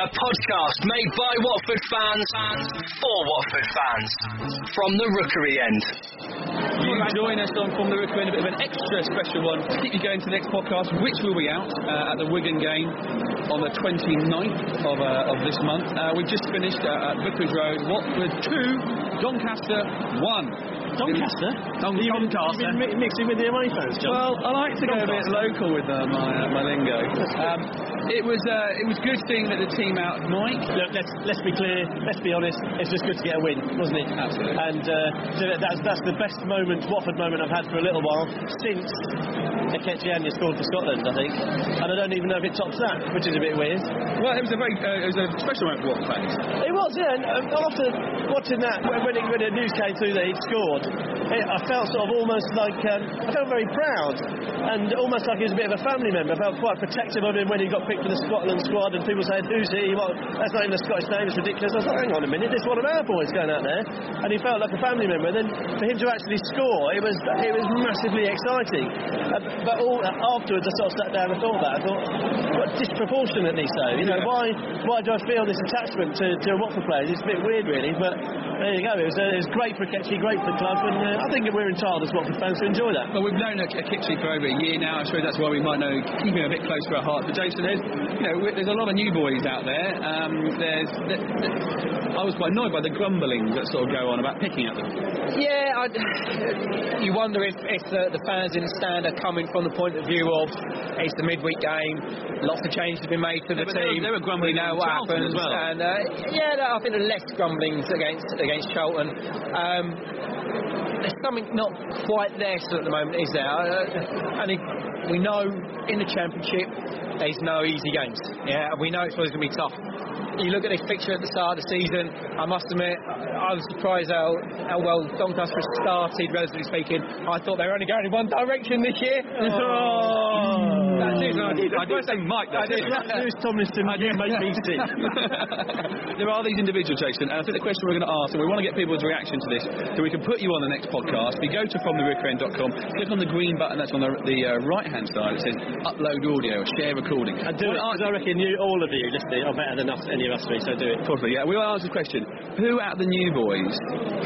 a podcast made by Watford fans for Watford fans from the Rookery end. You join us on From the Rookery End, a bit of an extra special one to keep you going to the next podcast, which will be out uh, at the Wigan game on the 29th of, uh, of this month. Uh, we've just finished uh, at Vicarage Road, Watford 2, Doncaster 1. Doncaster? Don- You've Doncaster. you've been mi- mixing with the away fans, John. Well, I like to go a bit local with uh, my uh, my lingo. Um, it was uh, it was good seeing that the team out, Mike. Look, let's let's be clear. Let's be honest. It's just good to get a win, wasn't it? Absolutely. And uh, so that's that's the best moment, Watford moment I've had for a little while since Ikechi Anya scored for Scotland, I think. And I don't even know if it tops that, which is a bit weird. Well, it was a very uh, it was a special moment for Watford fans. It was, yeah. And um, after watching that, when, when, it, when the news came through that he'd scored, it, I felt sort of almost like um, I felt very proud and almost like he was a bit of a family member. I felt quite protective of him when he got picked for the Scotland squad, and people said, "Who's he? What? That's not even a Scottish name. It's ridiculous." I was like, "Hang on a minute, this one of our boys going out there," and he felt like a family member. And then for him to actually score, it was it was massively exciting. Uh, but all afterwards, I sort of sat down and thought that. I thought, what disproportionately so? You know, why why do I feel this attachment to, to a Watford player? It's a bit weird, really, but there you go. It was, uh, it was great for Ketchy, great for the club, and uh, I think we're entitled as Watford fans to enjoy that. Well, we've known Ikechi for over a year now. I suppose that's why we might know keep him a bit close to our heart. But Jason, there's you know there's a lot of new boys out there. Um, there's th- th- I was quite annoyed by the grumblings that sort of go on about picking at them. Yeah, I, you wonder if, if the, the fans in the stand are coming from the point of view of it's the midweek game, lots of changes have been made to the Yeah, but they were- team. they were grumbling we know what happens. as well. And uh, yeah, I think there are less grumblings against against Charlton. Um, there's something not quite there still at the moment, is there? Uh, and it, we know in the championship there's no easy games. Yeah, we know it's always going to be tough. You look at this picture at the start of the season. I must admit, I was surprised how, how well Doncaster started, relatively speaking. I thought they were only going in one direction this year. Oh. It. I did, I did say Mike. That's it. Lewis Tomlinson, you make me sick. there are these individuals, Jason, and I think the question we're going to ask, and we want to get people's reaction to this, so we can put you on the next podcast. If you go to fromtherookerend.com, click on the green button that's on the, the uh, right-hand side. It says upload audio, share recording. I do it, 'cause I reckon you, all of you listening are better than us, any of us three, so do it. Possibly, yeah. We will ask the question: Who out of the new boys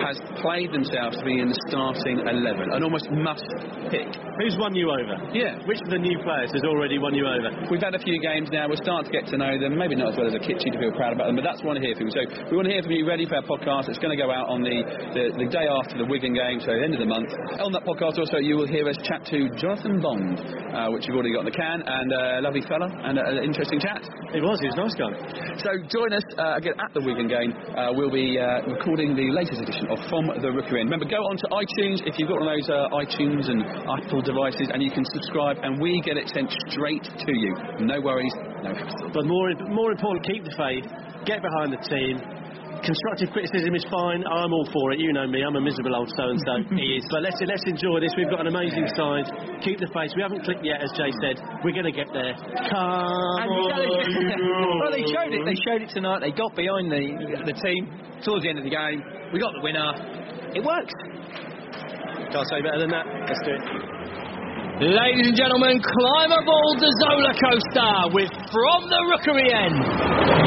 has played themselves to be in the starting eleven? An almost must pick. Who's won you over? Yeah. Which of the new players has already won you over? We've had a few games now. We're starting to get to know them. Maybe not as well as a Kitchy to feel proud about them, but that's what I want to hear from you. So we want to hear from you. Ready for our podcast? It's going to go out on the, the, the day after the Wigan game, so the end of the month. On that podcast, also you will hear us chat to Jonathan Bond, uh, which you've already got in the can, and a lovely fella and an interesting chat. He was, he was a nice guy. So join us uh, again at the Wigan game. Uh, we'll be uh, recording the latest edition of From the Rookery End. Remember, go onto iTunes if you've got one of those uh, iTunes and Apple devices, and you can subscribe, and we get it sent straight to you. No worries, no hassle. But more, more important, keep the faith, get behind the team. Constructive criticism is fine. I'm all for it. You know me. I'm a miserable old so and so. he is. But let's let's enjoy this. We've got an amazing side. Keep the faith. We haven't clicked yet, as Jay said. We're going to get there. Come And on, well, they showed it. They showed it tonight. They got behind the the team towards the end of the game. We got the winner. It works. Can't say better than that. Let's do it. Ladies and gentlemen, climb aboard the Zola coaster with From the Rookery End.